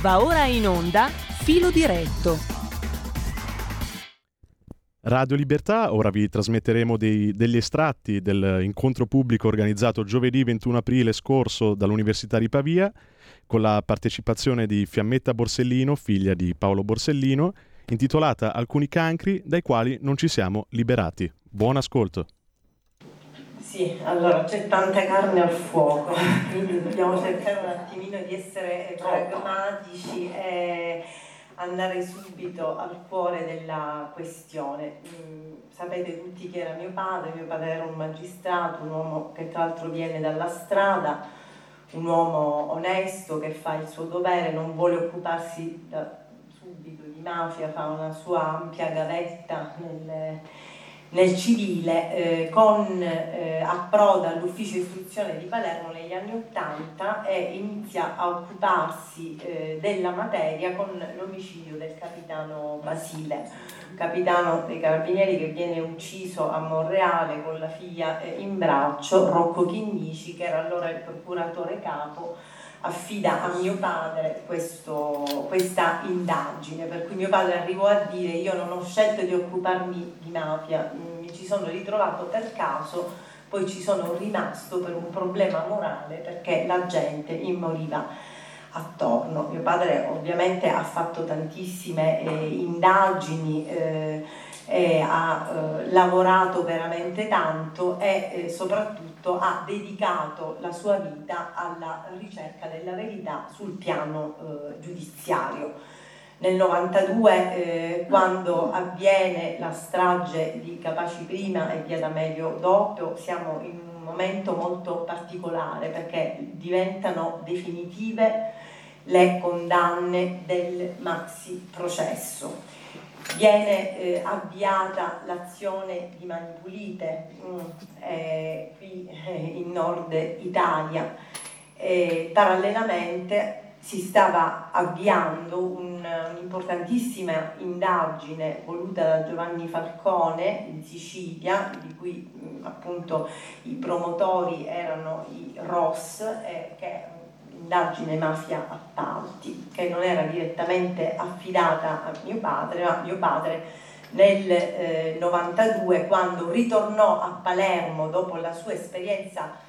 Va ora in onda Filo diretto. Radio Libertà, ora vi trasmetteremo dei, degli estratti dell'incontro pubblico organizzato giovedì 21 aprile scorso dall'Università di Pavia, con la partecipazione di Fiammetta Borsellino, figlia di Paolo Borsellino, intitolata Alcuni cancri dai quali non ci siamo liberati. Buon ascolto! Sì, allora c'è tanta carne al fuoco, quindi dobbiamo cercare un attimino di essere pragmatici e andare subito al cuore della questione. Mm, sapete tutti chi era mio padre, mio padre era un magistrato, un uomo che tra l'altro viene dalla strada, un uomo onesto che fa il suo dovere, non vuole occuparsi da subito di mafia, fa una sua ampia gavetta nelle nel civile eh, con eh, approda all'ufficio istruzione di Palermo negli anni Ottanta e inizia a occuparsi eh, della materia con l'omicidio del capitano Basile, capitano dei carabinieri che viene ucciso a Monreale con la figlia eh, in braccio, Rocco Chinnici che era allora il procuratore capo affida a mio padre questo, questa indagine, per cui mio padre arrivò a dire io non ho scelto di occuparmi di mafia, sono ritrovato per caso, poi ci sono rimasto per un problema morale perché la gente mi moriva attorno. Mio padre ovviamente ha fatto tantissime eh, indagini, eh, eh, ha lavorato veramente tanto e eh, soprattutto ha dedicato la sua vita alla ricerca della verità sul piano eh, giudiziario. Nel 92, eh, quando avviene la strage di Capaci prima e Via D'Amelio dopo, siamo in un momento molto particolare perché diventano definitive le condanne del maxi processo viene eh, avviata l'azione di Mani Pulite mm, eh, qui eh, in nord Italia. parallelamente si stava avviando un, un'importantissima indagine voluta da Giovanni Falcone in Sicilia, di cui appunto i promotori erano i ROS, eh, che indagine mafia appalti, che non era direttamente affidata a mio padre, ma mio padre nel eh, 92, quando ritornò a Palermo dopo la sua esperienza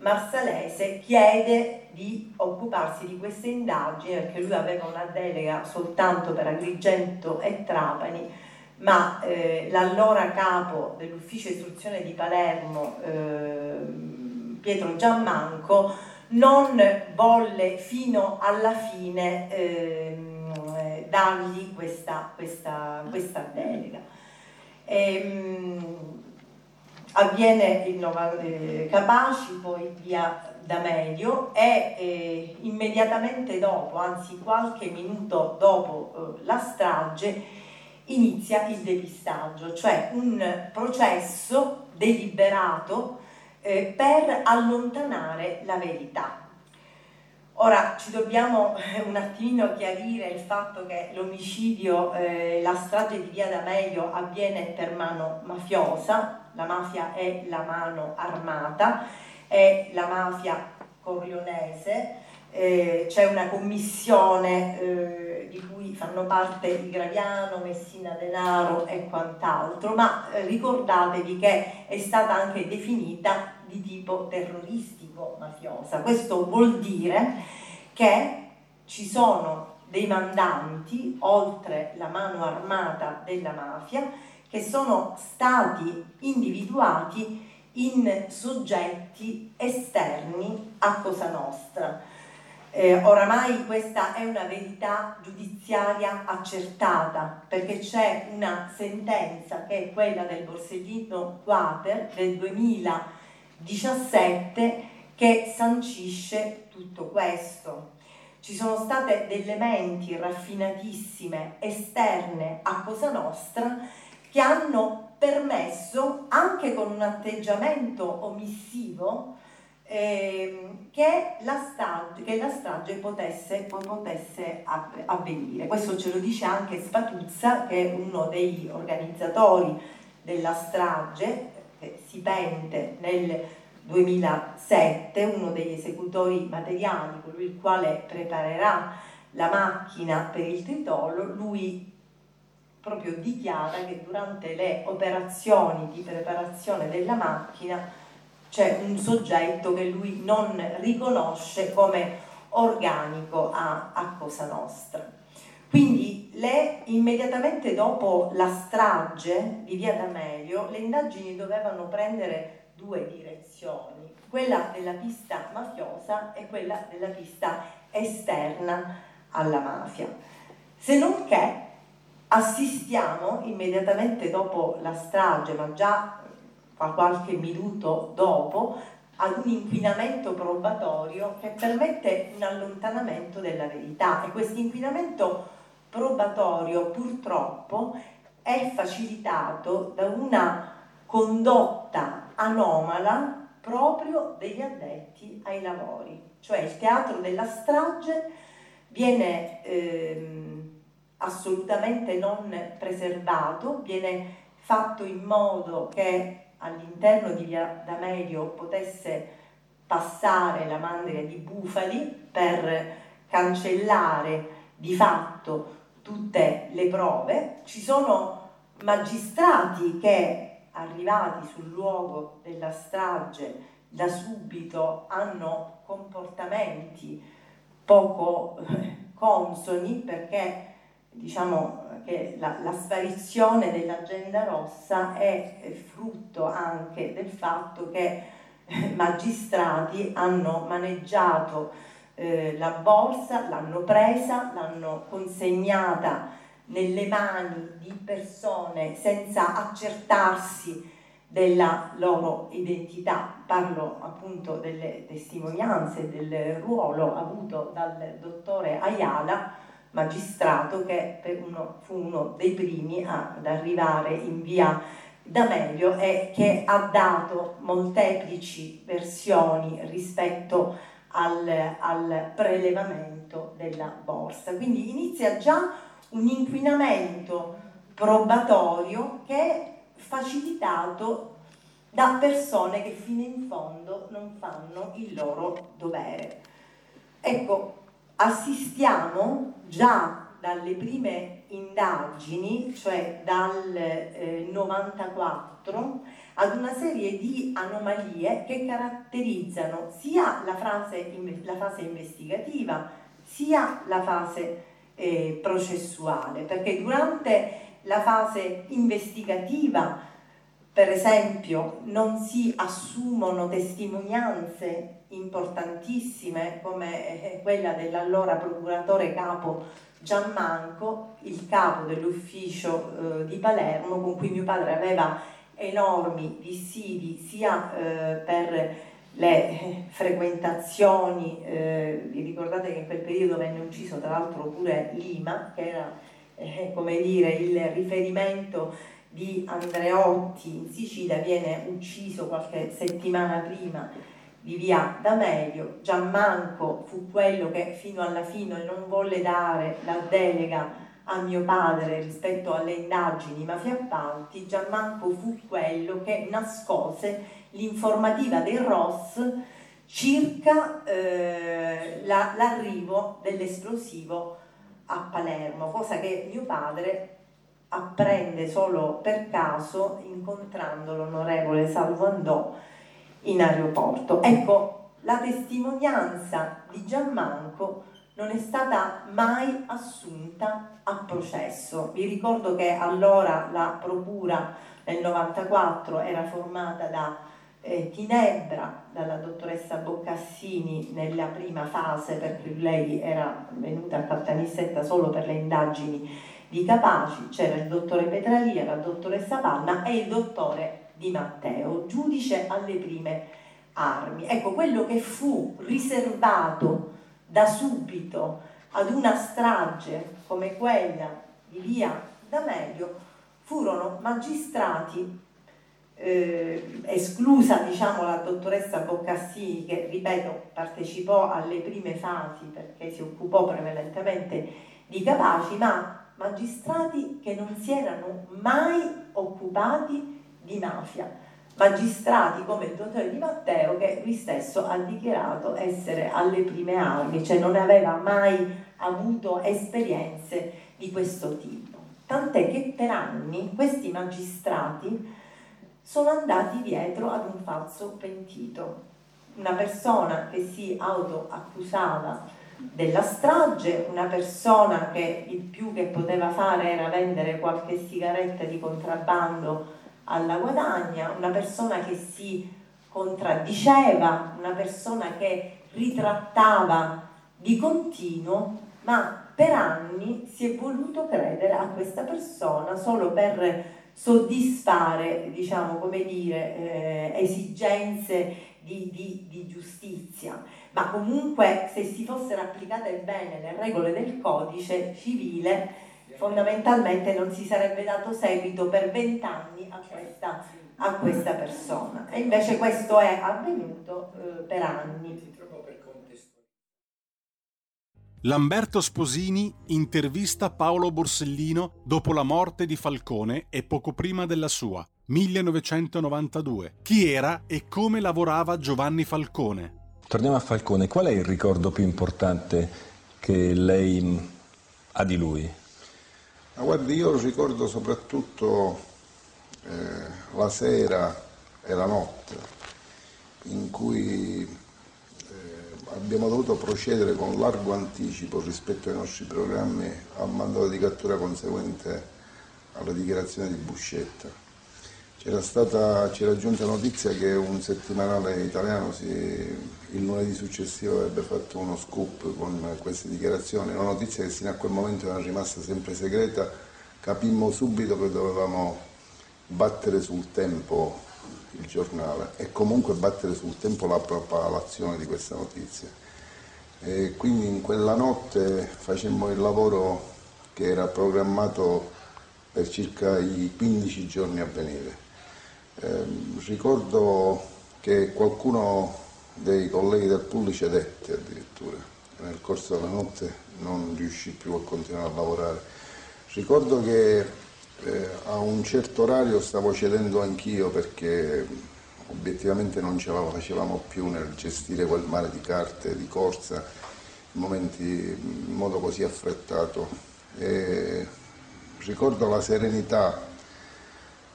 marsalese, chiede di occuparsi di queste indagini perché lui aveva una delega soltanto per Agrigento e Trapani, ma eh, l'allora capo dell'ufficio istruzione di Palermo, eh, Pietro Giammanco, non volle fino alla fine ehm, dargli questa, questa, questa delega. Ehm, avviene il eh, Capaci, poi via D'Amelio e eh, immediatamente dopo, anzi qualche minuto dopo eh, la strage, inizia il depistaggio, cioè un processo deliberato eh, per allontanare la verità. Ora ci dobbiamo eh, un attimino chiarire il fatto che l'omicidio, la strage di Via D'Amelio avviene per mano mafiosa, la mafia è la mano armata, è la mafia corleonese, eh, c'è una commissione eh, di cui fanno parte Graviano, Messina Denaro e quant'altro, ma eh, ricordatevi che è stata anche definita di tipo terroristico mafiosa. Questo vuol dire che ci sono dei mandanti, oltre la mano armata della mafia, che sono stati individuati in soggetti esterni a Cosa Nostra eh, oramai questa è una verità giudiziaria accertata perché c'è una sentenza che è quella del Borsellino Quater del 2017 che sancisce tutto questo. Ci sono state delle menti raffinatissime esterne a Cosa Nostra che hanno permesso, anche con un atteggiamento omissivo, ehm, che, la strage, che, la strage, potesse, potesse avvenire. Questo ce lo dice anche Spatuzza, che è uno degli organizzatori della strage, che si pente nel 2007, uno degli esecutori materiali, colui il quale preparerà la macchina per il tritolo, lui proprio dichiara che durante le operazioni di preparazione della macchina c'è un soggetto che lui non riconosce come organico a, a Cosa Nostra. Quindi le, immediatamente dopo la strage di Via D'Amelio le indagini dovevano prendere due direzioni, quella della pista mafiosa e quella della pista esterna alla mafia. Se non che assistiamo immediatamente dopo la strage, ma già qualche minuto dopo, ad un inquinamento probatorio che permette un allontanamento della verità. E questo inquinamento probatorio purtroppo è facilitato da una condotta anomala proprio degli addetti ai lavori, cioè il teatro della strage viene ehm, assolutamente non preservato, viene fatto in modo che all'interno di Via D'Amelio potesse passare la mandria di bufali per cancellare di fatto tutte le prove, ci sono magistrati che arrivati sul luogo della strage da subito hanno comportamenti poco consoni perché diciamo che la, la sparizione dell'agenda rossa è frutto anche del fatto che magistrati hanno maneggiato eh, la borsa, l'hanno presa, l'hanno consegnata nelle mani di persone senza accertarsi della loro identità. Parlo appunto delle testimonianze del ruolo avuto dal dottore Ayala, magistrato che uno, fu uno dei primi ad arrivare in via D'Amelio e che ha dato molteplici versioni rispetto a al, al prelevamento della borsa. Quindi inizia già un inquinamento probatorio che è facilitato da persone che fino in fondo non fanno il loro dovere. Ecco, assistiamo già dalle prime indagini, cioè dal eh, 94, ad una serie di anomalie che caratterizzano sia la fase, la fase investigativa sia la fase eh, processuale, perché durante la fase investigativa, per esempio, non si assumono testimonianze importantissime come eh, quella dell'allora procuratore capo Gianmanco, il capo dell'ufficio eh, di Palermo con cui mio padre aveva enormi dissidi sia eh, per le frequentazioni, eh, vi ricordate che in quel periodo venne ucciso tra l'altro pure Lima, che era eh, come dire il riferimento di Andreotti in Sicilia, viene ucciso qualche settimana prima di via D'Amelio, Gianmanco fu quello che fino alla fine non volle dare la delega a mio padre rispetto alle indagini mafia appalti, Gianmanco fu quello che nascose l'informativa del ROS circa eh, la, l'arrivo dell'esplosivo a Palermo, cosa che mio padre apprende solo per caso incontrando l'onorevole Salvo Andò in aeroporto. Ecco, la testimonianza di Gianmanco non è stata mai assunta a processo. Vi ricordo che allora la procura nel 94 era formata da eh, Tinebra, dalla dottoressa Boccassini nella prima fase perché lei era venuta a Caltanissetta solo per le indagini di Capaci, c'era il dottore Petralia, la dottoressa Panna e il dottore Di Matteo, giudice alle prime armi. Ecco, quello che fu riservato da subito ad una strage come quella di via D'Amelio furono magistrati, eh, esclusa diciamo, la dottoressa Boccassini che, ripeto, partecipò alle prime fasi perché si occupò prevalentemente di Capaci, ma magistrati che non si erano mai occupati di mafia magistrati come il dottore Di Matteo che lui stesso ha dichiarato essere alle prime armi, cioè non aveva mai avuto esperienze di questo tipo. Tant'è che per anni questi magistrati sono andati dietro ad un falso pentito, una persona che si autoaccusava della strage, una persona che il più che poteva fare era vendere qualche sigaretta di contrabbando alla guadagna, una persona che si contraddiceva, una persona che ritrattava di continuo, ma per anni si è voluto credere a questa persona solo per soddisfare, diciamo, come dire, eh, esigenze di, di, di giustizia. Ma comunque se si fossero applicate bene le regole del codice civile fondamentalmente non si sarebbe dato seguito per vent'anni a questa, a questa persona e invece questo è avvenuto eh, per anni. Lamberto Sposini intervista Paolo Borsellino dopo la morte di Falcone e poco prima della sua, 1992. Chi era e come lavorava Giovanni Falcone? Torniamo a Falcone, qual è il ricordo più importante che lei ha di lui? Ma guardi, io ricordo soprattutto eh, la sera e la notte in cui eh, abbiamo dovuto procedere con largo anticipo rispetto ai nostri programmi al mandato di cattura conseguente alla dichiarazione di Buscetta. C'era, stata, c'era giunta notizia che un settimanale italiano si, il lunedì successivo avrebbe fatto uno scoop con queste dichiarazioni, una notizia che fino a quel momento era rimasta sempre segreta, capimmo subito che dovevamo battere sul tempo il giornale e comunque battere sul tempo la propalazione di questa notizia. E quindi in quella notte facemmo il lavoro che era programmato per circa i 15 giorni a venire. Eh, ricordo che qualcuno dei colleghi del pool cedette addirittura, nel corso della notte non riuscì più a continuare a lavorare. Ricordo che eh, a un certo orario stavo cedendo anch'io perché obiettivamente non ce la facevamo più nel gestire quel mare di carte, di corsa, in momenti in modo così affrettato. E ricordo la serenità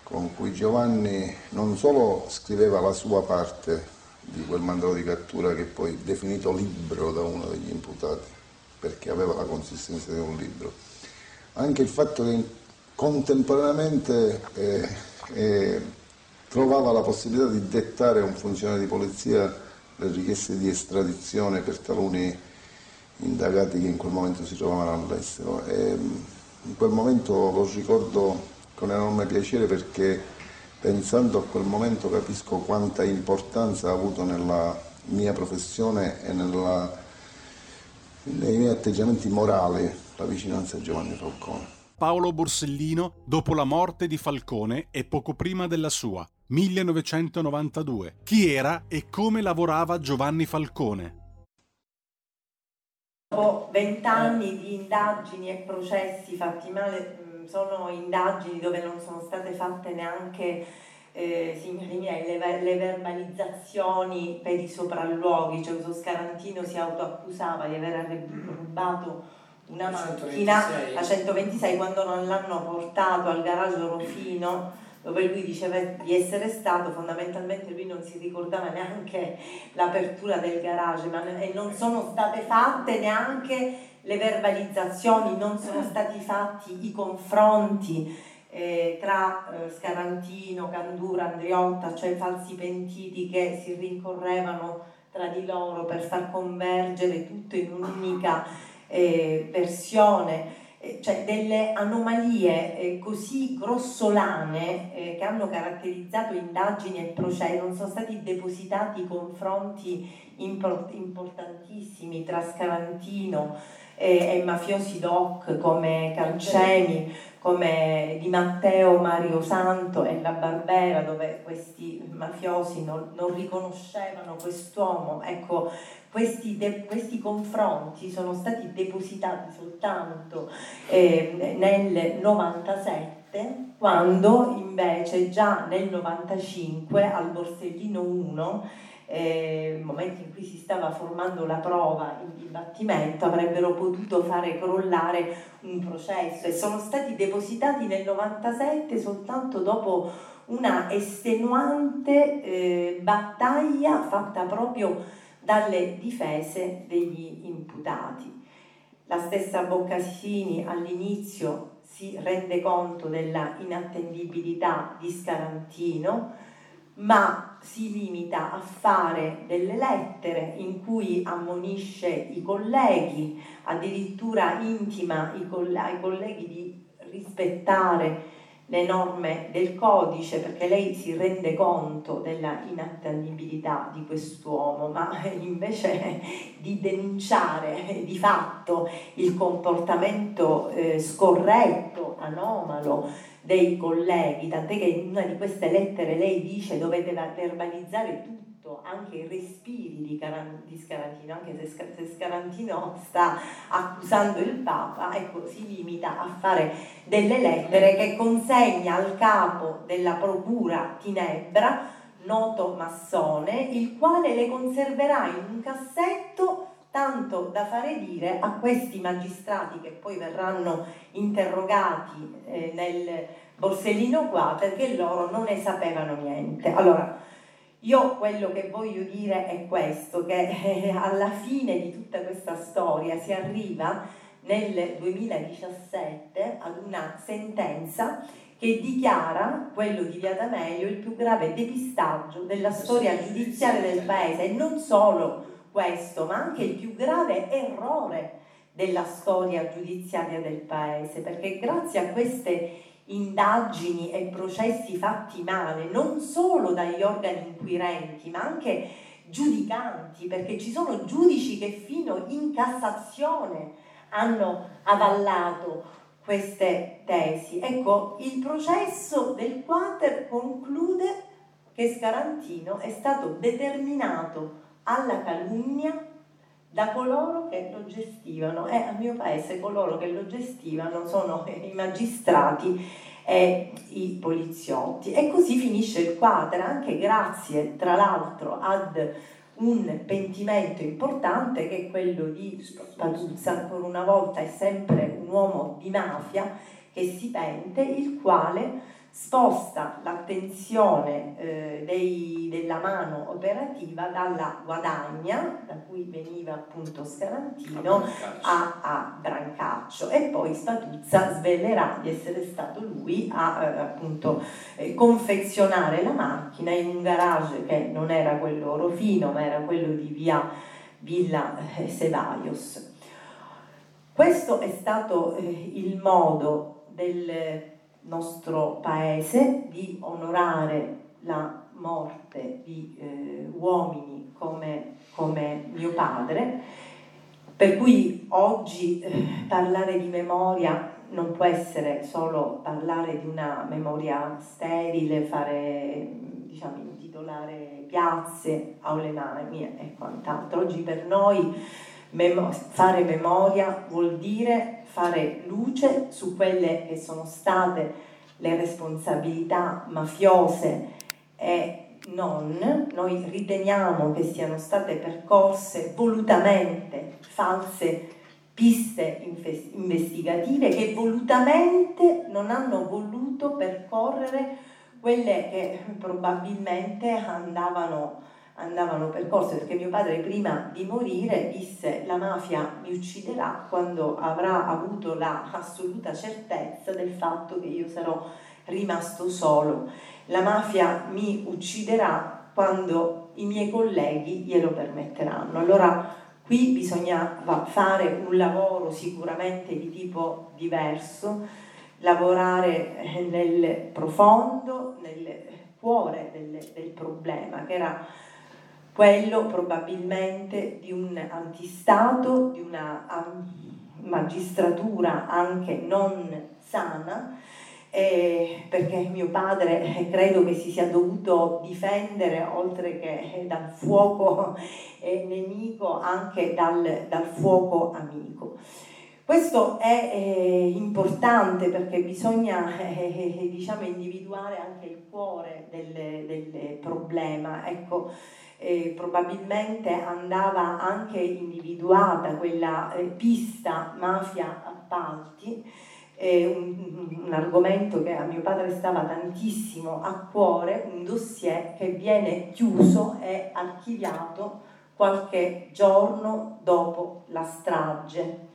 con cui Giovanni non solo scriveva la sua parte di quel mandato di cattura che poi definito libro da uno degli imputati, perché aveva la consistenza di un libro, anche il fatto che contemporaneamente eh, eh, trovava la possibilità di dettare a un funzionario di polizia le richieste di estradizione per taluni indagati che in quel momento si trovavano all'estero. E in quel momento lo ricordo con enorme piacere perché pensando a quel momento capisco quanta importanza ha avuto nella mia professione e nella, nei miei atteggiamenti morali la vicinanza a Giovanni Falcone. Paolo Borsellino dopo la morte di Falcone e poco prima della sua, 1992. Chi era e come lavorava Giovanni Falcone? Dopo vent'anni di indagini e processi fatti male sono indagini dove non sono state fatte neanche eh, signori miei, le, le, verbalizzazioni per i sopralluoghi, cioè questo Scarantino si autoaccusava di aver rubato una macchina a 126 quando non l'hanno portato al garage Rofino dove lui diceva di essere stato, fondamentalmente lui non si ricordava neanche l'apertura del garage ma, e non sono state fatte neanche le verbalizzazioni, non sono stati fatti i confronti eh, tra eh, Scarantino, Candura, Andriotta, cioè i falsi pentiti che si rincorrevano tra di loro per far convergere tutto in un'unica eh, versione eh, cioè delle anomalie eh, così grossolane eh, che hanno caratterizzato indagini e processi, non sono stati depositati confronti import- importantissimi tra Scarantino, e, e mafiosi doc come Cancemi, come Di Matteo Mario Santo e La Barbera, dove questi mafiosi non, non riconoscevano quest'uomo. Ecco, questi, de, questi, confronti sono stati depositati soltanto eh, nel 97, quando invece già nel 95 al Borsellino 1 eh, momento in cui si stava formando la prova in dibattimento, avrebbero potuto fare crollare un processo. E sono stati depositati nel 97 soltanto dopo una estenuante eh, battaglia fatta proprio dalle difese degli imputati. La stessa Boccasini all'inizio si rende conto della inattendibilità di Scarantino, ma si limita a fare delle lettere in cui ammonisce i colleghi, addirittura intima ai colleghi di rispettare le norme del codice perché lei si rende conto della inattendibilità di quest'uomo, ma invece di denunciare di fatto il comportamento eh, scorretto, anomalo dei colleghi, tant'è che in una di queste lettere lei dice dovete verbalizzare tutto anche i respiri di, Caran- di Scarantino, anche se, Sc- se, Scarantino sta accusando il Papa, ecco, si limita a fare delle lettere che consegna al capo della procura Tinebra, noto massone, il quale le conserverà in un cassetto tanto da fare dire a questi magistrati che poi verranno interrogati eh, nel Borsellino qua perché loro non ne sapevano niente. Allora, io quello che voglio dire è questo, che eh, alla fine di tutta questa storia si arriva nel 2017 ad una sentenza che dichiara quello di Via D'Amelio il più grave depistaggio della storia giudiziaria del paese. E non solo questo, ma anche il più grave errore della storia giudiziaria del paese, perché grazie a queste indagini e processi fatti male, non solo dagli organi inquirenti, ma anche giudicanti, perché ci sono giudici che fino in Cassazione hanno avallato queste tesi. Ecco, il processo del Quater conclude che Scarantino è stato determinato alla calunnia da coloro che lo gestivano. E a mio paese coloro che lo gestivano sono i magistrati e i poliziotti. E così finisce il quadro anche grazie tra l'altro ad un pentimento importante che è quello di Spatuzza, ancora una volta è sempre un uomo di mafia che si pente, il quale sposta l'attenzione eh, dei, della mano operativa dalla guadagna, da cui veniva appunto Scarantino, a, a Brancaccio e poi Spatuzza svelerà di essere stato lui a eh, appunto eh, confezionare la macchina in un garage che non era quello Orofino ma era quello di via Villa eh, Sevaios. Questo è stato eh, il modo del nostro paese di onorare la morte di eh, uomini come, come, mio padre, per cui oggi eh, parlare di memoria non può essere solo parlare di una memoria sterile, fare, diciamo, intitolare piazze, aule mani e quant'altro. Oggi per noi mem- fare memoria vuol dire fare luce su quelle che sono state le responsabilità mafiose e non, noi riteniamo che siano state percorse volutamente false piste investigative che volutamente non hanno voluto percorrere quelle che probabilmente andavano andavano percorse perché mio padre prima di morire disse la mafia mi ucciderà quando avrà avuto l'assoluta certezza del fatto che io sarò rimasto solo. La mafia mi ucciderà quando i miei colleghi glielo permetteranno. Allora qui bisognava fare un lavoro sicuramente di tipo diverso, lavorare nel profondo, nel cuore del, del problema che era quello probabilmente di un antistato, di una magistratura anche non sana, eh, perché mio padre eh, credo che si sia dovuto difendere oltre che dal fuoco eh, nemico anche dal, dal, fuoco amico. Questo è eh, importante perché bisogna eh, diciamo, individuare anche il cuore del, del problema. Ecco, eh, probabilmente andava anche individuata quella eh, pista mafia appalti, eh, un, un, argomento che a mio padre stava tantissimo a cuore, un dossier che viene chiuso e archiviato qualche giorno dopo la strage.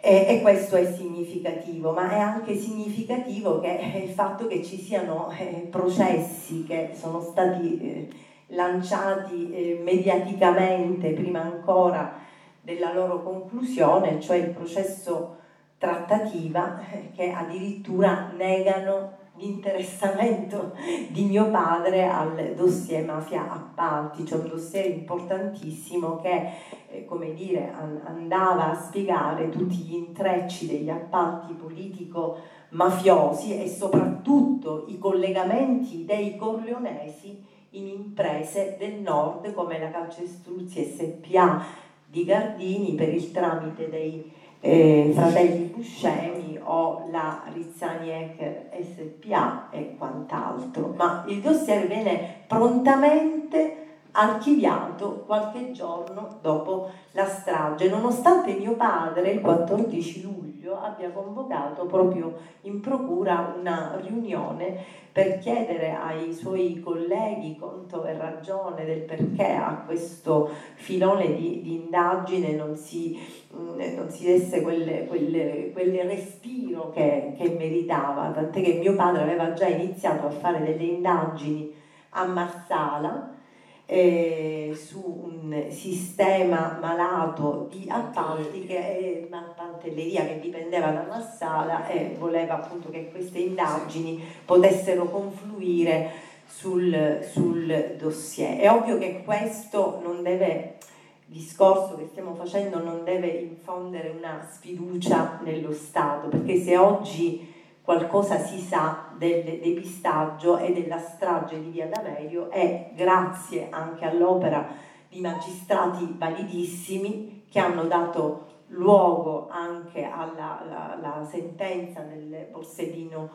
E, e, questo è significativo, ma è anche significativo che il fatto che ci siano eh, processi che sono stati eh, lanciati eh, mediaticamente prima ancora della loro conclusione, cioè il processo trattativa, eh, che addirittura negano l'interessamento di mio padre al dossier mafia appalti, cioè un dossier importantissimo che, eh, come dire, an- andava a spiegare tutti gli intrecci degli appalti politico-mafiosi e soprattutto i collegamenti dei corleonesi in imprese del nord come la Calcestruzzi SPA di Gardini per il tramite dei eh, Fratelli Buscemi o la Rizzani Ecker SPA e quant'altro, ma il dossier viene prontamente archiviato qualche giorno dopo la strage, nonostante mio padre il 14 luglio abbia convocato proprio in procura una riunione per chiedere ai suoi colleghi conto e ragione del perché a questo filone di, di indagine non si, mm, non si desse quel, quel, quel respiro che, che meritava, tant'è che mio padre aveva già iniziato a fare delle indagini a Marsala eh, su un sistema malato di appalti che è una pantelleria che dipendeva da Massala e voleva appunto che queste indagini potessero confluire sul, sul dossier. È ovvio che questo non deve discorso che stiamo facendo non deve infondere una sfiducia nello Stato, perché se oggi qualcosa si sa del depistaggio e della strage di Via D'Amelio e grazie anche all'opera di magistrati validissimi che hanno dato luogo anche alla la, la sentenza del Borsellino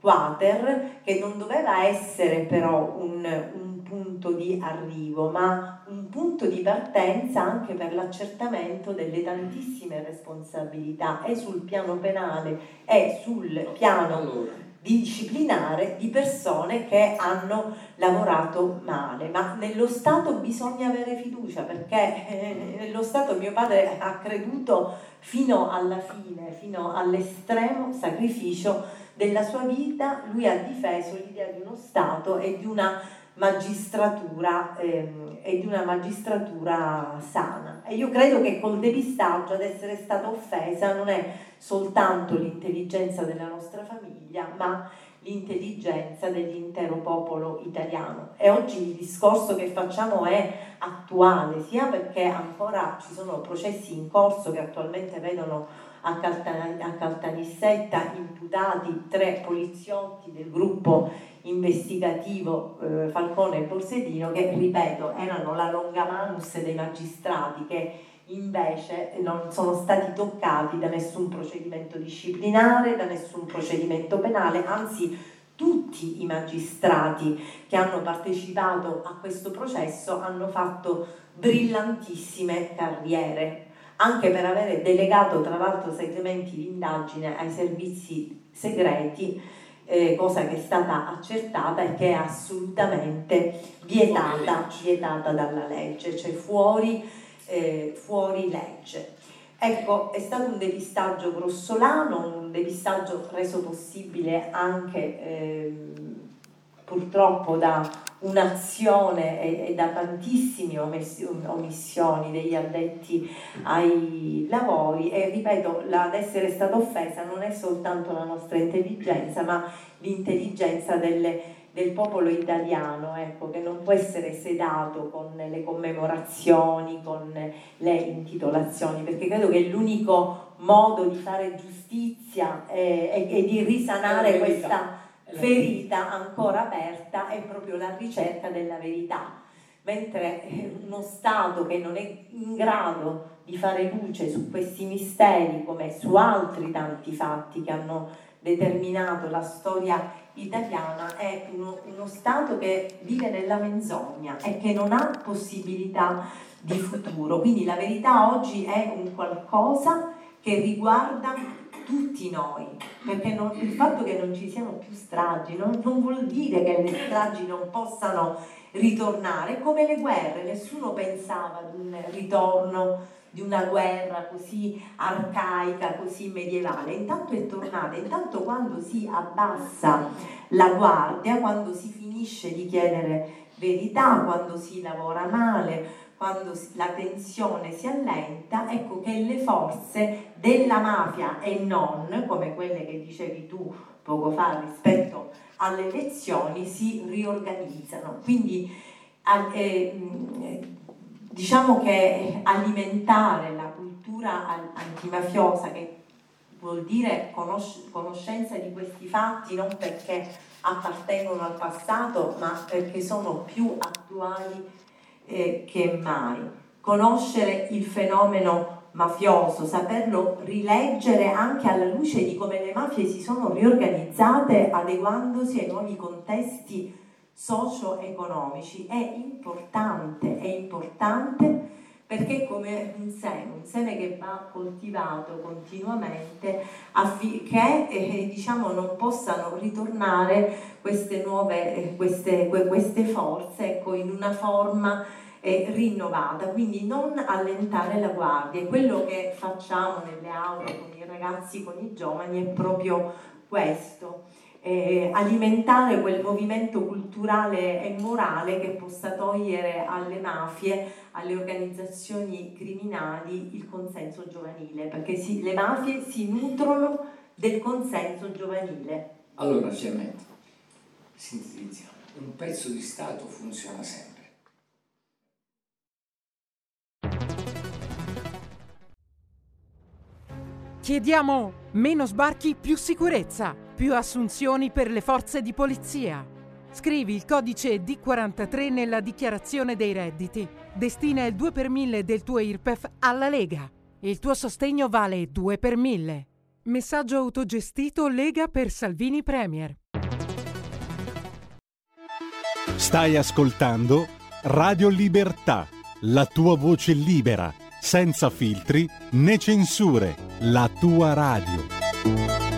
Quater, che non doveva essere però un, un, punto di arrivo, ma un punto di partenza anche per l'accertamento delle tantissime responsabilità e sul piano penale e sul piano disciplinare di persone che hanno lavorato male, ma nello Stato bisogna avere fiducia perché eh, nello Stato mio padre ha creduto fino alla fine, fino all'estremo sacrificio della sua vita. Lui ha difeso l'idea di uno Stato e di una magistratura, ehm, e di una magistratura sana. E io credo che col depistaggio ad essere stata offesa non è soltanto l'intelligenza della nostra famiglia, ma l'intelligenza dell'intero popolo italiano. E oggi il discorso che facciamo è attuale, sia perché ancora ci sono processi in corso che attualmente vedono a, a Caltanissetta imputati tre poliziotti del gruppo investigativo eh, Falcone e Borsellino che, ripeto, erano la longa manus dei magistrati che invece non sono stati toccati da nessun procedimento disciplinare, da nessun procedimento penale, anzi tutti i magistrati che hanno partecipato a questo processo hanno fatto brillantissime carriere anche per avere delegato tra l'altro segmenti di indagine ai servizi segreti, eh, cosa che è stata accertata e che è assolutamente vietata, vietata dalla legge, cioè fuori, eh, fuori legge. Ecco, è stato un depistaggio grossolano, un depistaggio reso possibile anche eh, purtroppo da un'azione e, e da tantissime omissioni degli addetti ai lavori e ripeto, ad essere stata offesa non è soltanto la nostra intelligenza ma l'intelligenza delle, del popolo italiano, ecco, che non può essere sedato con le commemorazioni, con le intitolazioni, perché credo che l'unico modo di fare giustizia e, e, e di risanare questa ferita ancora aperta è proprio la ricerca della verità, mentre eh, uno Stato che non è in grado di fare luce su questi misteri come su altri tanti fatti che hanno determinato la storia italiana è uno, uno Stato che vive nella menzogna e che non ha possibilità di futuro. Quindi la verità oggi è un qualcosa che riguarda tutti noi, perché non, il fatto che non ci siano più stragi non, non vuol dire che le stragi non possano ritornare, come le guerre, nessuno pensava ad un ritorno di una guerra così arcaica, così medievale, intanto è tornata, intanto quando si abbassa la guardia, quando si finisce di chiedere verità, quando si lavora male, quando la tensione si allenta, ecco che le forze della mafia e non, come quelle che dicevi tu poco fa rispetto alle elezioni, si riorganizzano. Quindi eh, diciamo che alimentare la cultura antimafiosa, che vuol dire conosc- conoscenza di questi fatti non perché appartengono al passato, ma perché sono più attuali eh, che mai. Conoscere il fenomeno mafioso, saperlo rileggere anche alla luce di come le mafie si sono riorganizzate adeguandosi ai nuovi contesti socio-economici è importante, è importante perché come un seme, un seme che va coltivato continuamente affinché eh, diciamo, non possano ritornare queste nuove eh, queste, queste forze ecco, in una forma eh, rinnovata, quindi non allentare la guardia. Quello che facciamo nelle aule con i ragazzi, con i giovani è proprio questo eh, alimentare quel movimento culturale e morale che possa togliere alle mafie, alle organizzazioni criminali il consenso giovanile, perché si, le mafie si nutrono del consenso giovanile. Allora, Gemma, sintetizziamo, un pezzo di Stato funziona sempre. Chiediamo meno sbarchi, più sicurezza più assunzioni per le forze di polizia. Scrivi il codice D43 nella dichiarazione dei redditi. Destina il 2 per 1000 del tuo IRPEF alla Lega. Il tuo sostegno vale 2 per 1000. Messaggio autogestito Lega per Salvini Premier. Stai ascoltando Radio Libertà, la tua voce libera, senza filtri né censure, la tua radio.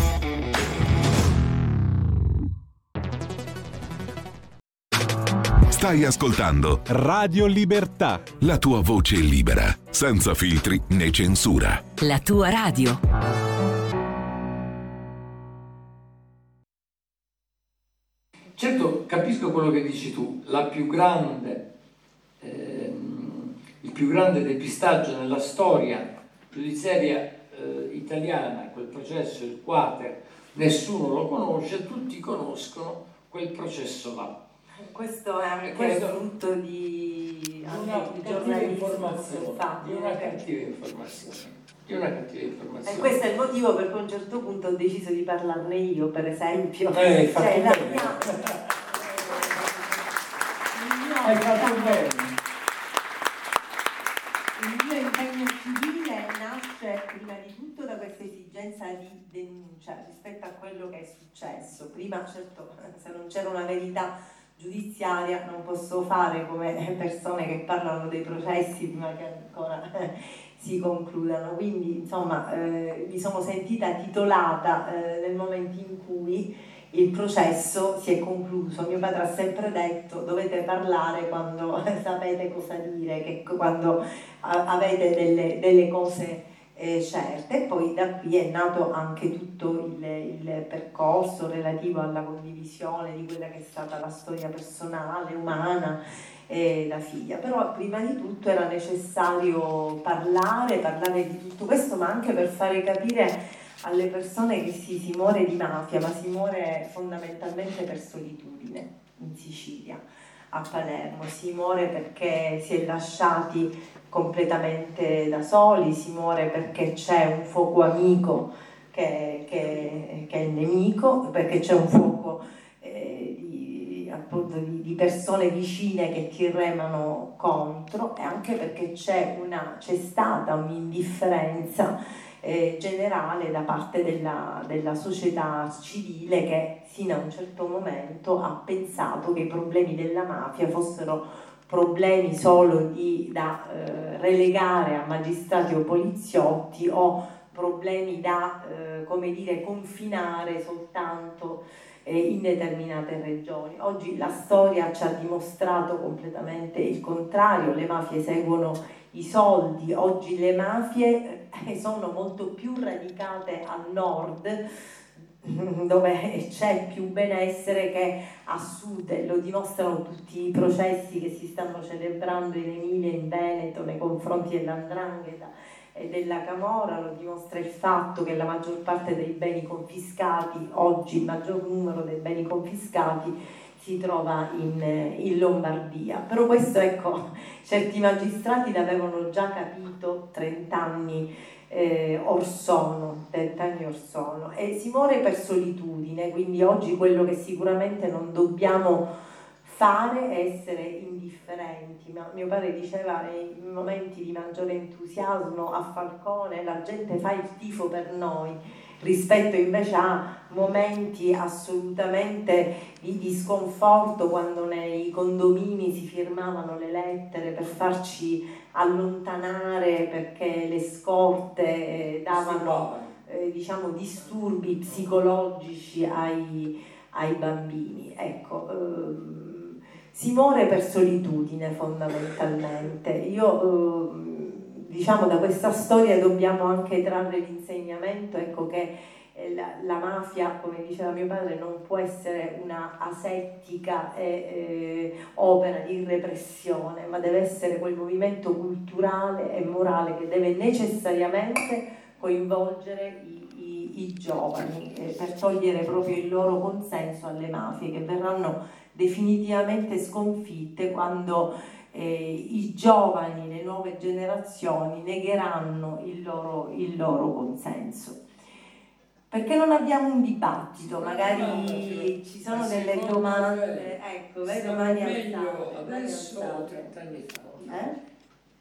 Stai ascoltando Radio Libertà. La tua voce libera, senza filtri né censura. La tua radio. Certo, capisco quello che dici tu. La più grande, ehm, il più grande depistaggio nella storia giudiziaria eh, italiana, quel processo, il Quater, nessuno lo conosce, tutti conoscono quel processo là questo è anche questo frutto di una cattiva informazione, di una cattiva informazione. Di una cattiva informazione. E questo è il motivo per cui a un certo punto ho deciso di parlarne io, per esempio. Eh, cioè, la mia... Hai fatto bene. Il mio impegno civile nasce prima di tutto da questa esigenza di denuncia rispetto a quello che è successo. Prima, certo, se non c'era una verità giudiziaria non posso fare come persone che parlano dei processi prima che ancora si concludano. Quindi insomma eh, mi sono sentita titolata eh, nel momento in cui il processo si è concluso. Mio padre ha sempre detto dovete parlare quando sapete cosa dire, che quando avete delle, delle cose eh, certe poi da qui è nato anche tutto il, il, percorso relativo alla condivisione di quella che è stata la storia personale, umana e la figlia. Però prima di tutto era necessario parlare, parlare di tutto questo, ma anche per fare capire alle persone che sì, si muore di mafia, ma si muore fondamentalmente per solitudine in Sicilia a Palermo, si muore perché si è lasciati completamente da soli, si muore perché c'è un fuoco amico che, che, che è il nemico, perché c'è un fuoco eh, di, appunto, di, di, persone vicine che ti remano contro e anche perché c'è, una, c'è stata un'indifferenza eh, generale da parte della, della, società civile che fino a un certo momento ha pensato che i problemi della mafia fossero problemi solo di, da eh, relegare a magistrati o poliziotti o problemi da eh, come dire, confinare soltanto eh, in determinate regioni. Oggi la storia ci ha dimostrato completamente il contrario, le mafie seguono i soldi, oggi le mafie eh, sono molto più radicate al nord dove c'è più benessere che a sud lo dimostrano tutti i processi che si stanno celebrando in Emilia in Veneto nei confronti dell'Andrangheta e della Camora, lo dimostra il fatto che la maggior parte dei beni confiscati, oggi il maggior numero dei beni confiscati si trova in, in, Lombardia. Però questo, ecco, certi magistrati l'avevano già capito 30 anni eh, or sono, 30 anni or sono, e si muore per solitudine, quindi oggi quello che sicuramente non dobbiamo fare è essere indifferenti. Ma mio padre diceva nei momenti di maggiore entusiasmo a Falcone la gente fa il tifo per noi rispetto invece a momenti assolutamente di, di sconforto quando nei condomini si firmavano le lettere per farci allontanare perché le scorte eh, davano eh, diciamo, disturbi psicologici ai, ai bambini. Ecco, ehm, si muore per solitudine fondamentalmente. Io ehm, diciamo da questa storia dobbiamo anche trarre l'insegnamento ecco, che eh, la, la, mafia, come diceva mio padre, non può essere una asettica e, eh, opera di repressione, ma deve essere quel movimento culturale e morale che deve necessariamente coinvolgere i, i, i giovani eh, per togliere proprio il loro consenso alle mafie che verranno definitivamente sconfitte quando eh, i giovani, le nuove generazioni negheranno il loro, il loro consenso. Perché non abbiamo un dibattito? Magari ci sono delle domande. Ecco, vai domani meglio adesso o 30 anni fa? Eh?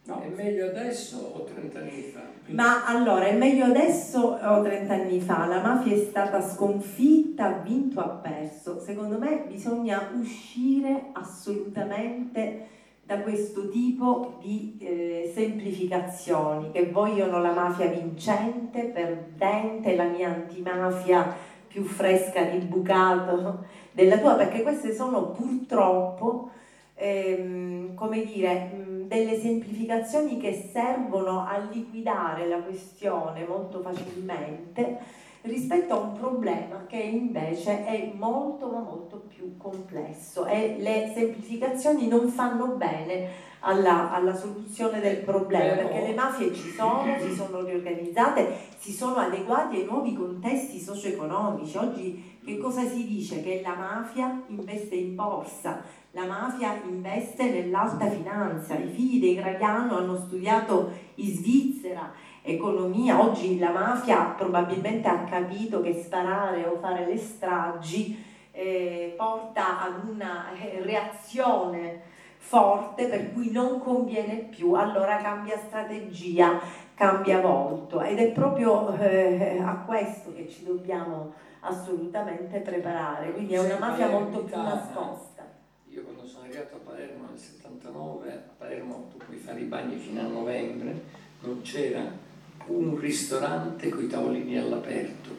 No, è meglio adesso o 30 anni fa? Ma allora, è meglio adesso o 30 anni fa? La mafia è stata sconfitta, ha vinto, ha perso. Secondo me bisogna uscire assolutamente da questo tipo di eh, semplificazioni che vogliono la mafia vincente, perdente, la mia antimafia più fresca di bucato della tua, perché queste sono purtroppo, ehm, come dire, delle semplificazioni che servono a liquidare la questione molto facilmente rispetto a un problema che invece è molto ma molto più complesso e le semplificazioni non fanno bene alla, alla soluzione del problema perché le mafie ci sono, si sono riorganizzate, si sono adeguate ai nuovi contesti socio-economici. Oggi che cosa si dice? Che la mafia investe in borsa, la mafia investe nell'alta finanza, i figli dei Graviano hanno studiato in Svizzera economia. Oggi la mafia probabilmente ha capito che sparare o fare le stragi eh, porta ad una eh, reazione forte per cui non conviene più, allora cambia strategia, cambia volto ed è proprio eh, a questo che ci dobbiamo assolutamente preparare, quindi è una mafia molto più nascosta. Io quando sono arrivato a Palermo nel 79, a Palermo tu puoi fare i bagni fino a novembre, non c'era un ristorante con i tavolini all'aperto.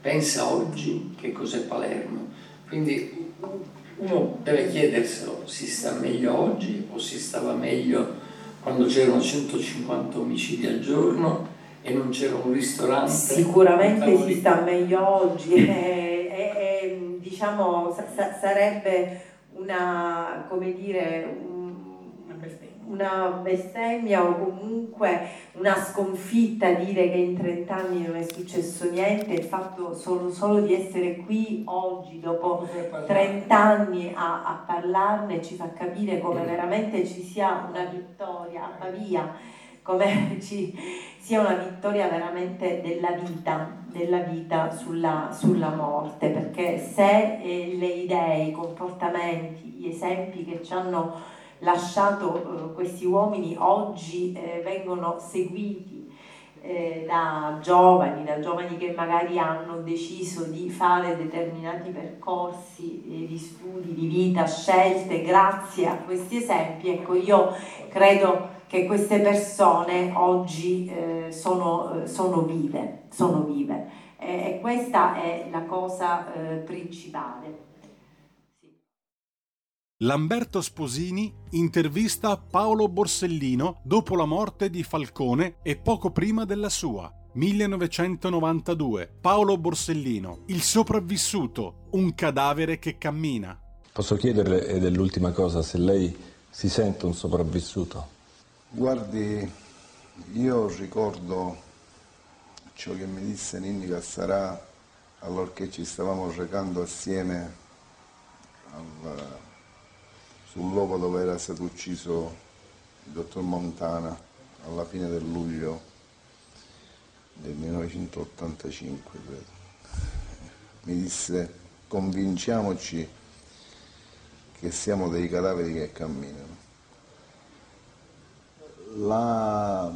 Pensa oggi che cos'è Palermo. Quindi uno deve chiederselo, si sta meglio oggi o si stava meglio quando c'erano 150 omicidi al giorno e non c'era un ristorante? Sicuramente si sta meglio oggi, e, e, e, diciamo sa, sarebbe una, come dire, un, una bestemmia. O comunque una sconfitta dire che in 30 anni non è successo niente, il fatto solo, solo di essere qui oggi dopo 30 anni a, a parlarne ci fa capire come mm. veramente ci sia una vittoria a Pavia, come ci sia una vittoria veramente della vita, della vita sulla, sulla morte, perché se eh, le idee, i comportamenti, gli esempi che ci hanno lasciato eh, questi uomini oggi eh, vengono seguiti eh, da giovani, da giovani che magari hanno deciso di fare determinati percorsi eh, di studi, di vita, scelte, grazie a questi esempi, ecco io credo che queste persone oggi eh, sono, eh, sono, vive, sono vive e questa è la cosa principale. Lamberto Sposini intervista Paolo Borsellino dopo la morte di Falcone e poco prima della sua. 1992. Paolo Borsellino, il sopravvissuto, un cadavere che cammina. Posso chiederle, ed è l'ultima cosa, se lei si sente un sopravvissuto? Guardi, io ricordo ciò che mi disse Ninni Cassarà allorché ci stavamo recando assieme al sul luogo dove era stato ucciso il dottor Montana alla fine del luglio del 1985, credo. Mi disse convinciamoci che siamo dei cadaveri che camminano. La,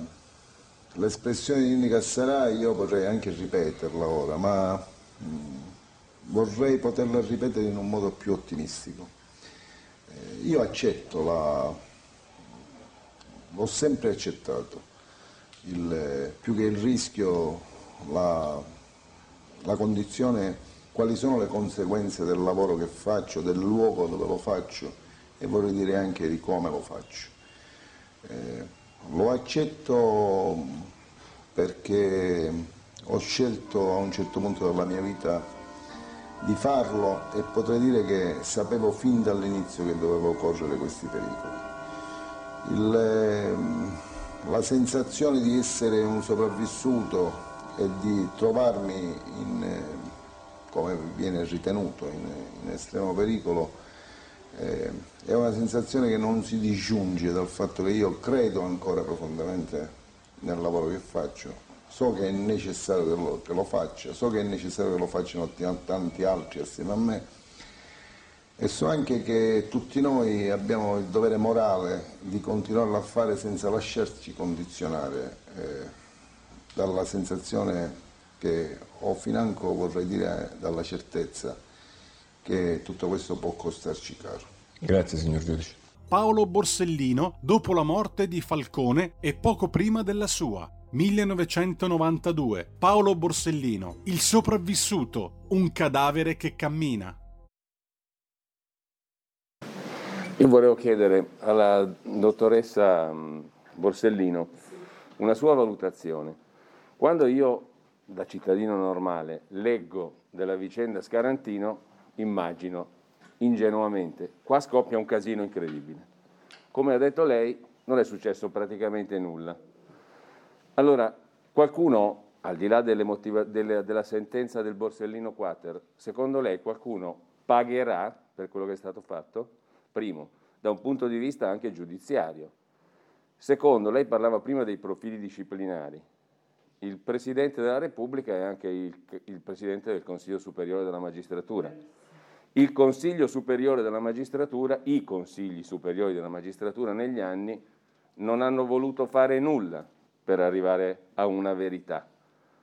l'espressione di Nini Cassarà io potrei anche ripeterla ora, ma mm, vorrei poterla ripetere in un modo più ottimistico io accetto la... l'ho sempre accettato, il, più che il rischio, la, la condizione, quali sono le conseguenze del lavoro che faccio, del luogo dove lo faccio e vorrei dire anche di come lo faccio. Eh, lo accetto perché ho scelto a un certo punto della mia vita di farlo e potrei dire che sapevo fin dall'inizio che dovevo correre questi pericoli. Il, ehm, la sensazione di essere un sopravvissuto e di trovarmi in, eh, come viene ritenuto, in, in estremo pericolo, eh, è una sensazione che non si disgiunge dal fatto che io credo ancora profondamente nel lavoro che faccio so che è necessario che lo, che lo, faccia, so che è necessario che lo facciano tanti altri assieme a me e so anche che tutti noi abbiamo il dovere morale di continuarlo a fare senza lasciarci condizionare eh, dalla sensazione che ho financo, vorrei dire, dalla certezza che tutto questo può costarci caro. Grazie signor giudice. Paolo Borsellino dopo la morte di Falcone e poco prima della sua. 1992. Paolo Borsellino. Il sopravvissuto. Un cadavere che cammina. Io volevo chiedere alla dottoressa mm, Borsellino una sua valutazione. Quando io, da cittadino normale, leggo della vicenda Scarantino, immagino ingenuamente, qua scoppia un casino incredibile. Come ha detto lei, non è successo praticamente nulla allora, qualcuno, al di là motiva- delle, della sentenza del Borsellino Quater, secondo lei qualcuno pagherà per quello che è stato fatto? Primo, da un punto di vista anche giudiziario. Secondo, lei parlava prima dei profili disciplinari. Il Presidente della Repubblica è anche il, il Presidente del Consiglio Superiore della Magistratura. Il Consiglio Superiore della Magistratura, i Consigli Superiori della Magistratura negli anni non hanno voluto fare nulla per arrivare a una verità.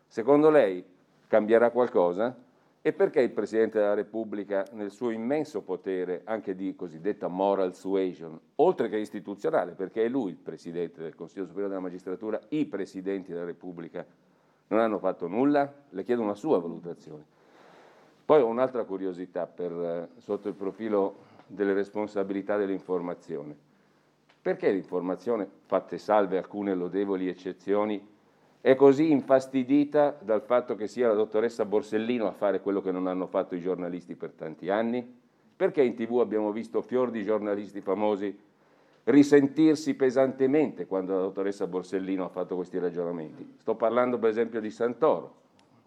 Secondo lei cambierà qualcosa? E perché il Presidente della Repubblica, nel suo immenso potere anche di cosiddetta moral suasion, oltre che istituzionale, perché è lui il Presidente del Consiglio Superiore della Magistratura, i Presidenti della Repubblica non hanno fatto nulla? Le chiedo una sua valutazione. Poi ho un'altra curiosità per, eh, sotto il profilo delle responsabilità dell'informazione. Perché l'informazione, fatte salve alcune lodevoli eccezioni, è così infastidita dal fatto che sia la dottoressa Borsellino a fare quello che non hanno fatto i giornalisti per tanti anni? Perché in tv abbiamo visto fior di giornalisti famosi risentirsi pesantemente quando la dottoressa Borsellino ha fatto questi ragionamenti. Sto parlando per esempio di Santoro,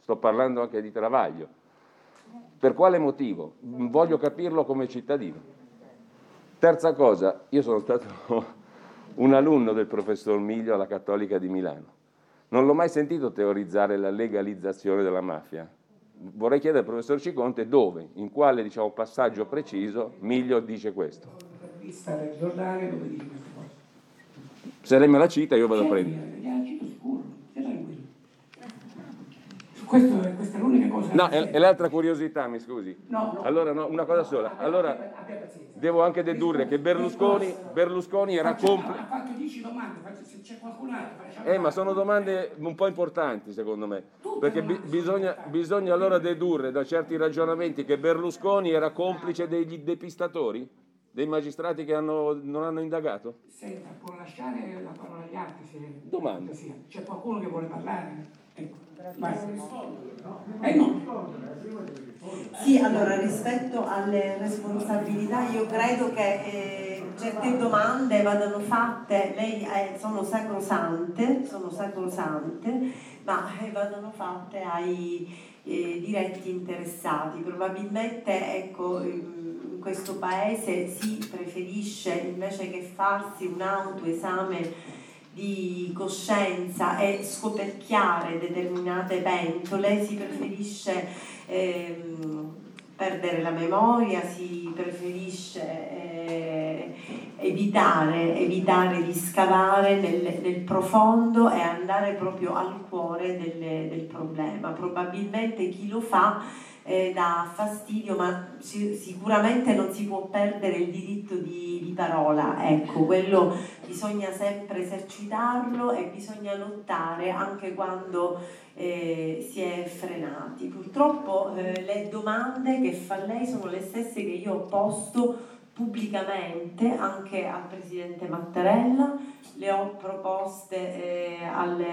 sto parlando anche di Travaglio. Per quale motivo? Voglio capirlo come cittadino. Terza cosa, io sono stato un alunno del professor Miglio alla Cattolica di Milano. Non l'ho mai sentito teorizzare la legalizzazione della mafia. Vorrei chiedere al professor Ciconte dove, in quale diciamo, passaggio preciso Miglio dice questo. Vista del giornale dove dice queste cose. Se lei me la cita io vado a prendere. Questo, questa è l'unica cosa. No, è, è l'altra curiosità, mi scusi. No, no. Allora, no, una cosa sola. Allora, devo anche dedurre che Berlusconi, Berlusconi era complice. Ha fatto 10 domande, se c'è qualcun altro. Eh, ma sono domande un po' importanti secondo me, perché bi- bisogna, bisogna allora dedurre da certi ragionamenti che Berlusconi era complice degli depistatori, dei magistrati che hanno, non hanno indagato. Senta, può lasciare la parola agli altri se Domanda. c'è qualcuno che vuole parlare. Ecco. Vai. Eh no. Sì, allora rispetto alle responsabilità io credo che eh, certe domande vadano fatte, lei eh, sono sacrosante, sono sacrosante, ma eh, vadano fatte ai eh, diretti interessati. Probabilmente ecco, in questo paese si preferisce invece che farsi un autoesame di coscienza e scoperchiare determinate pentole, si preferisce ehm, perdere la memoria, si preferisce eh, evitare, evitare, di scavare nel, nel, profondo e andare proprio al cuore del, del problema. Probabilmente chi lo fa eh, dà fastidio, ma si, sicuramente non si può perdere il diritto di, di, parola, ecco, quello bisogna sempre esercitarlo e bisogna lottare anche quando eh, si è frenati. Purtroppo eh, le domande che fa lei sono le stesse che io ho posto pubblicamente anche al Presidente Mattarella, le ho proposte eh, al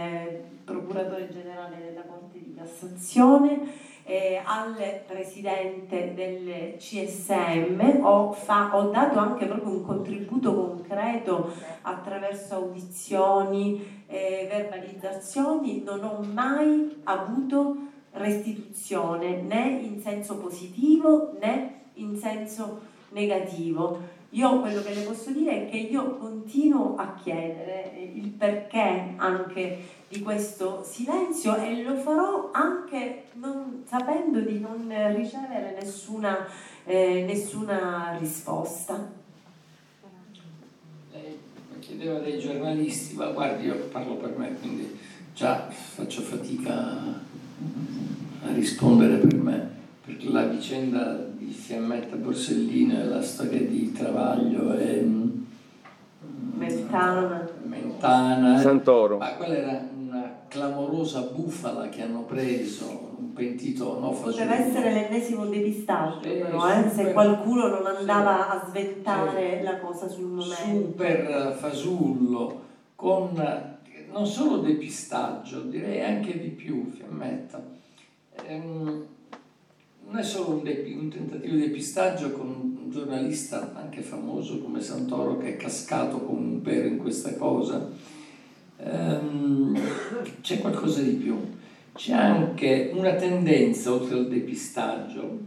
Procuratore Generale della Corte di Cassazione eh, al presidente del CSM, ho, fa, ho, dato anche proprio un contributo concreto attraverso audizioni, eh, verbalizzazioni, non ho mai avuto restituzione né in senso positivo né in senso negativo. Io quello che le posso dire è che io continuo a chiedere il perché anche di questo silenzio e lo farò anche non, sapendo di non ricevere nessuna, eh, nessuna risposta. Lei chiedeva dei giornalisti, ma guardi, io parlo per me, quindi già faccio fatica a rispondere per me, perché la vicenda di Fiammetta Borsellino e la storia di Travaglio e Mentana. Mentana. Santoro. Ma quella era clamorosa bufala che hanno preso, un pentito no Poteva essere l'ennesimo depistaggio, sì, però, eh, se qualcuno non andava a sventare sì. la cosa sul momento. Super fasullo, con non solo depistaggio, direi anche di più, Fiammetta. Ehm, non è solo un, depi, un, tentativo di depistaggio con un giornalista anche famoso come Santoro che è cascato come un pero in questa cosa, ehm, c'è qualcosa di più. C'è anche una tendenza, oltre al depistaggio,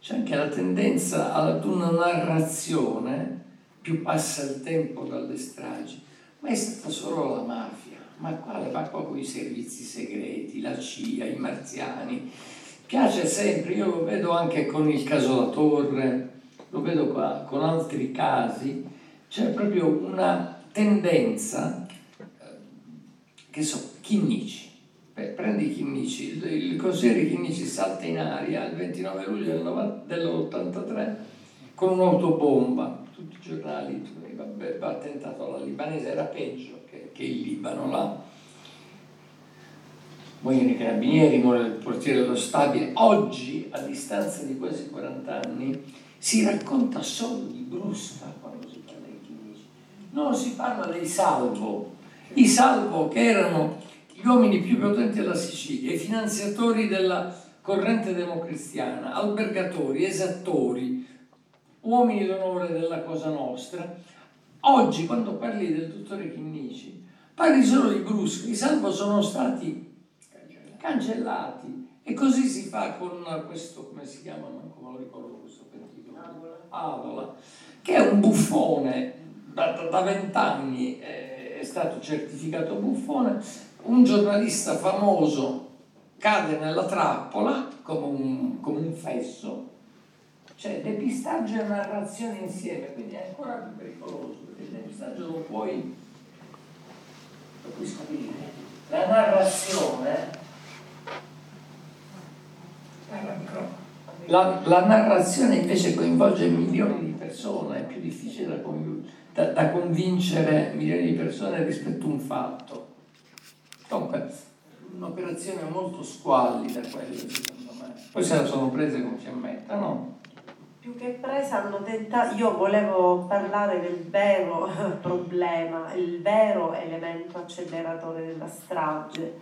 c'è anche la tendenza ad una narrazione, più passa il tempo dalle stragi, ma è stata solo la mafia, ma quale? Ma qua con i servizi segreti, la CIA, i marziani, piace sempre, io lo vedo anche con il caso La Torre, lo vedo qua, con altri casi, c'è proprio una tendenza, che so, Chinnici, prendi Chinnici, il, il consigliere Chinnici salta in aria il 29 luglio dell'83 con un'autobomba, tutti i giornali, vabbè, va attentato alla libanese, era peggio che, che il Libano là muoiono i carabinieri, muore il portiere dello stabile. Oggi, a distanza di quasi 40 anni, si racconta solo di Brusca quando si parla di chimici. Non si parla dei salvo. I salvo che erano gli uomini più potenti della Sicilia, i finanziatori della corrente democristiana, albergatori, esattori, uomini d'onore della Cosa Nostra, Oggi quando parli del dottore Chinnici, parli solo di Bruschi, salvo sono stati cancellati. E così si fa con questo, come si chiama, non me lo ricordo questo pentito, Avola, che è un buffone, da vent'anni è stato certificato buffone, un giornalista famoso cade nella trappola come un, come un fesso, cioè depistaggio e narrazione insieme, quindi è ancora più pericoloso, perché il depistaggio lo puoi, lo puoi scoprire. La narrazione la, la, narrazione invece coinvolge milioni di persone, è più difficile da, da, da convincere milioni di persone rispetto a un fatto. Comunque, un'operazione molto squallida quella, secondo me. Poi se la sono prese con fiammetta, no? Più che presa hanno tentato, io volevo parlare del vero problema, il vero elemento acceleratore della strage,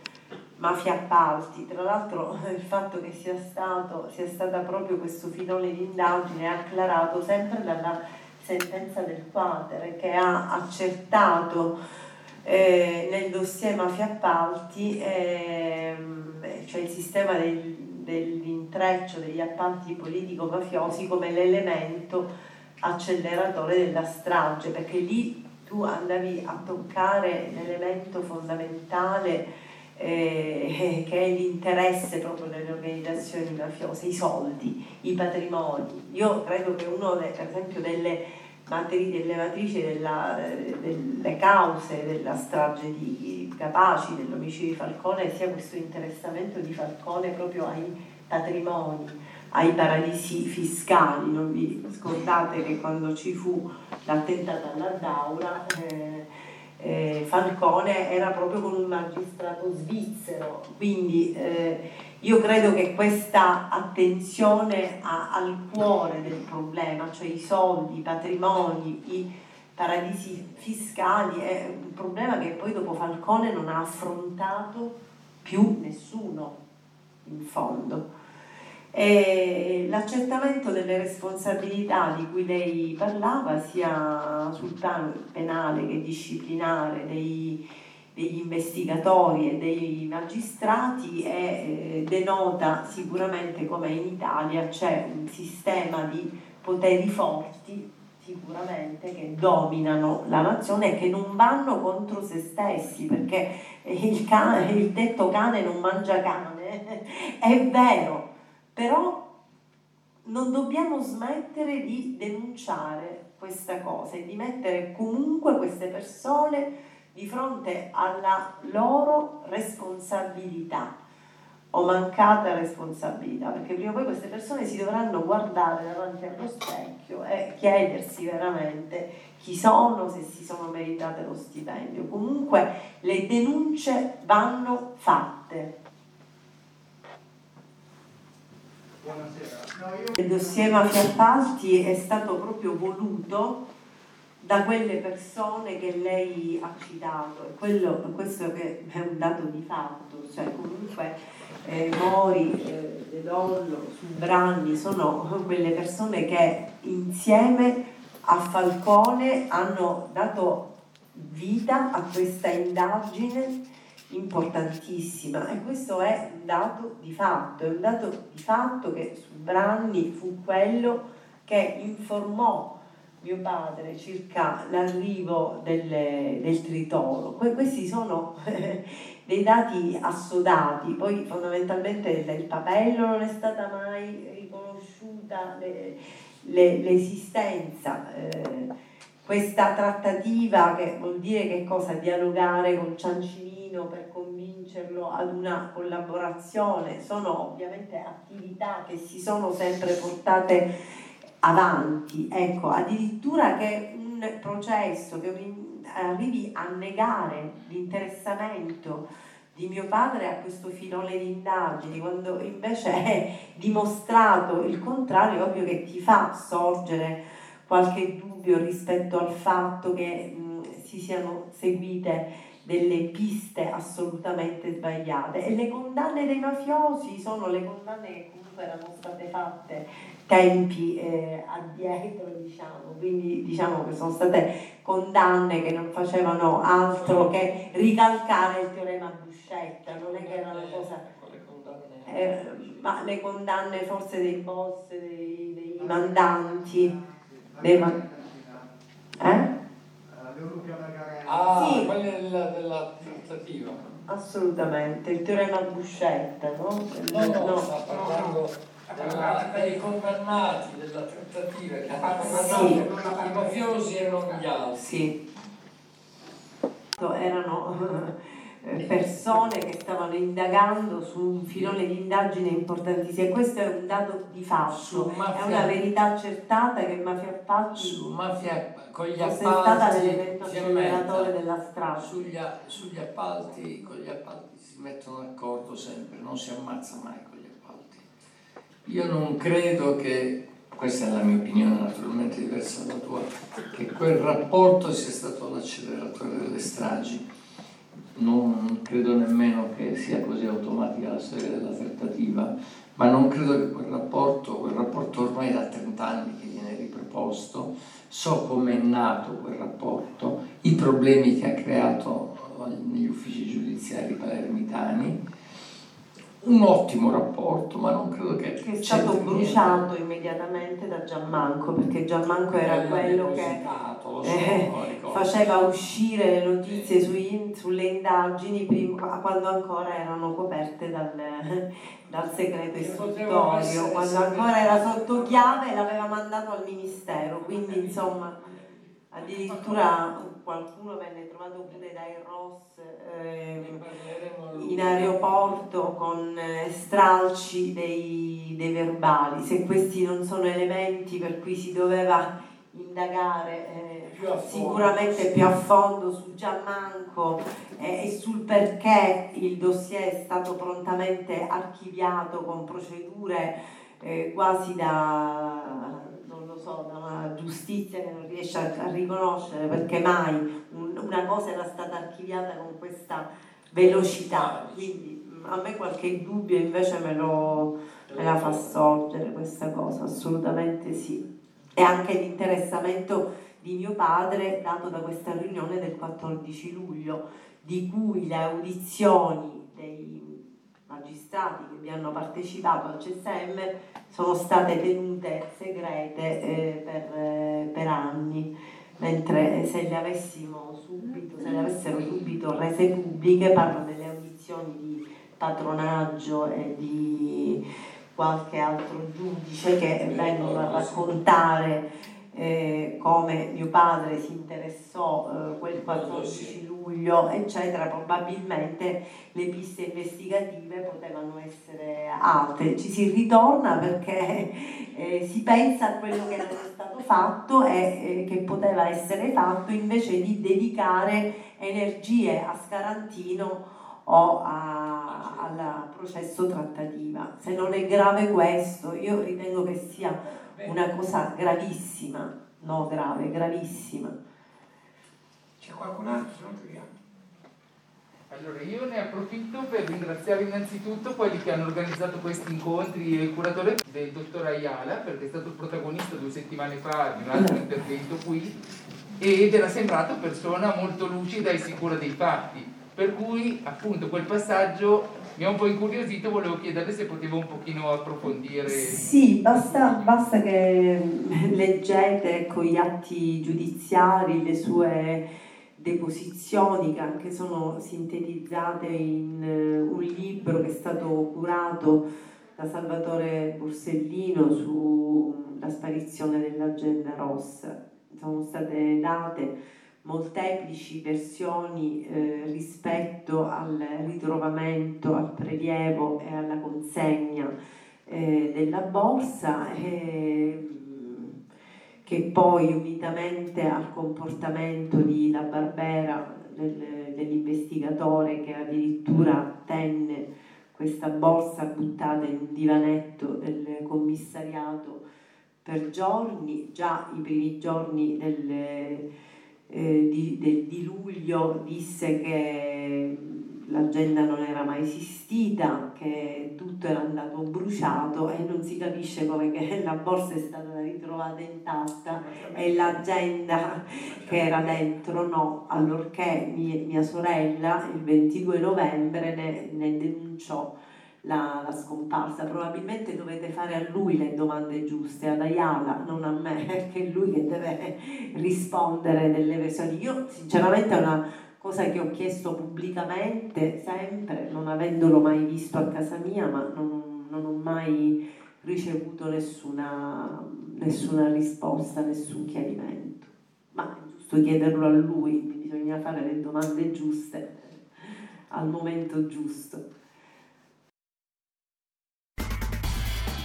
mafia appalti. Tra l'altro il fatto che sia, stato, sia stata proprio questo filone di indagine acclarato sempre dalla sentenza del Quater che ha accertato eh, nel dossier mafia appalti, eh, cioè il sistema del, dell'intreccio degli appalti politico-mafiosi come l'elemento acceleratore della strage, perché lì tu andavi a toccare l'elemento fondamentale eh, che è l'interesse proprio delle organizzazioni mafiose, i soldi, i patrimoni. Io credo che uno, per esempio, delle delle matrici della, delle cause della strage di Capaci, dell'omicidio di Falcone, sia questo interessamento di Falcone proprio ai patrimoni, ai paradisi fiscali. Non vi scordate che quando ci fu l'attentato alla Daura eh, eh, Falcone era proprio con un magistrato svizzero, quindi eh, io credo che questa attenzione a, al cuore del problema, cioè i soldi, i patrimoni, i paradisi fiscali, è un problema che poi dopo Falcone non ha affrontato più nessuno in fondo. E l'accertamento delle responsabilità di cui lei parlava, sia sul piano penale che disciplinare dei, degli investigatori e dei magistrati, è, eh, denota sicuramente come in Italia c'è un sistema di poteri forti sicuramente che dominano la nazione e che non vanno contro se stessi perché il, cane, il detto cane non mangia cane. È vero però non dobbiamo smettere di denunciare questa cosa e di mettere comunque queste persone di fronte alla loro responsabilità o mancata responsabilità, perché prima o poi queste persone si dovranno guardare davanti allo specchio e chiedersi veramente chi sono, se si sono meritate lo stipendio. Comunque le denunce vanno fatte. Il dossier Mafia Appalti è stato proprio voluto da quelle persone che lei ha citato. E quello, questo che è un dato di fatto, cioè comunque eh, Mori, eh, De Dollo, Subranni sono quelle persone che insieme a Falcone hanno dato vita a questa indagine importantissima e questo è un dato di fatto, è un dato di fatto che Subranni fu quello che informò mio padre circa l'arrivo delle, del tritolo. Que- questi sono dei dati assodati, poi fondamentalmente il papello non è stata mai riconosciuta le, le, l'esistenza. Eh, questa trattativa che vuol dire che cosa? Dialogare con Ciancimino per convincerlo ad una collaborazione, sono ovviamente attività che si sono sempre portate avanti, ecco, addirittura che un processo che arrivi a negare l'interessamento di mio padre a questo filone di indagini, quando invece è dimostrato il contrario, è ovvio che ti fa sorgere qualche dubbio rispetto al fatto che mh, si siano seguite delle piste assolutamente sbagliate e le condanne dei mafiosi sono le condanne che comunque erano state fatte tempi eh, addietro, diciamo. Quindi diciamo che sono state condanne che non facevano altro che ricalcare il teorema Buscetta, non è che era una cosa... Eh, ma le condanne forse dei boss, dei, dei mandanti, dei man- eh? Ah, Sì. quella della, della trattativa. Assolutamente, il teorema Buscetta, no? No, no, sta parlando della- dei condannati, della trattativa che hanno Sì. condannato i mafiosi e non gli altri. Sì. Erano eh, persone che stavano indagando su un filone di indagine importantissimo e questo è un dato di fatto, mafia- è una verità accertata che Mafia Appalti Su mafia con gli fosse stata appalti l'elemento aumenta. della strada. Sugli, sugli appalti, con gli appalti si mettono d'accordo sempre, non si ammazza mai con gli appalti. Io non credo che, questa è la mia opinione naturalmente diversa dalla tua, che quel rapporto sia stato l'acceleratore delle stragi. Non credo nemmeno che sia così automatica la storia della trattativa, ma non credo che quel rapporto, quel rapporto ormai da 30 anni che viene riproposto, so come è nato quel rapporto, i problemi che ha creato eh, negli uffici giudiziari palermitani, un ottimo rapporto, ma non credo che, che è stato c'entri niente. bruciato immediatamente da Gianmanco perché Gianmanco era Quello quello che lo so, eh, faceva uscire le notizie sui- sulle indagini prima- quando ancora erano coperte dal, dal segreto essere istruttorio, quando ancora era sotto chiave e l'aveva mandato al ministero, quindi insomma addirittura qualcuno venne trovato pure dai Ross ehm, in aeroporto con eh, stralci dei, dei verbali, se questi non sono elementi per cui si doveva indagare eh, Più fondo, sicuramente sì. più a fondo su Gianmanco eh, e sul perché il dossier è stato prontamente archiviato con procedure eh, quasi da so, una giustizia che non riesce a, a riconoscere perché mai un- una cosa era stata archiviata con questa velocità. Quindi mh, a me qualche dubbio invece me, lo, me la fa sorgere questa cosa, assolutamente sì. E anche l'interessamento di mio padre dato da questa riunione del 14 luglio, di cui le audizioni dei magistrati che vi hanno partecipato al CSM sono state tenute segrete eh, per, eh, per anni, mentre se le avessimo subito, se le avessero subito rese pubbliche, parlo delle audizioni di patronaggio e di qualche altro giudice che vengono a raccontare eh, come mio padre si interessò eh, quel 14 luglio, eccetera, probabilmente le piste investigative potevano essere altre. Ci si ritorna perché eh, si pensa a quello che non è stato fatto e eh, che poteva essere fatto invece di dedicare energie a Scarantino o a- al processo trattativa. Se non è grave questo, io ritengo che sia una cosa gravissima, no grave, gravissima. C'è qualcun altro? Se no chiudiamo. Allora io ne approfitto per ringraziare innanzitutto quelli che hanno organizzato questi incontri e il curatore del dottor Ayala perché è stato il protagonista due settimane fa di un altro intervento qui ed era sembrato persona molto lucida e sicura dei fatti per cui appunto quel passaggio mi ha un po' incuriosito volevo chiederle se potevo un pochino approfondire Sì, basta, basta che leggete ecco, gli atti giudiziari, le sue deposizioni che anche sono sintetizzate in eh, un libro che è stato curato da Salvatore Borsellino sulla sparizione dell'agenda rossa. Sono state date molteplici versioni eh, rispetto al ritrovamento, al prelievo e alla consegna eh, della borsa e, mh, che poi unitamente al comportamento di La Barbera, del- dell'investigatore che addirittura tenne questa borsa buttata in un divanetto del commissariato per giorni, già i primi giorni del, eh, di, del- di luglio disse che l'agenda non era mai esistita, che tutto era andato bruciato e non si capisce come che la borsa è stata ritrovata intatta e l'agenda che era dentro no, allorché mia, mia sorella il 22 novembre ne, ne denunciò la, la, scomparsa. Probabilmente dovete fare a lui le domande giuste, ad Ayala, non a me, perché è lui che deve rispondere delle versioni. Io sinceramente è una cosa che ho chiesto pubblicamente sempre, non avendolo mai visto a casa mia, ma non, non ho mai ricevuto nessuna, nessuna risposta, nessun chiarimento. Ma è giusto chiederlo a lui, bisogna fare le domande giuste al momento giusto.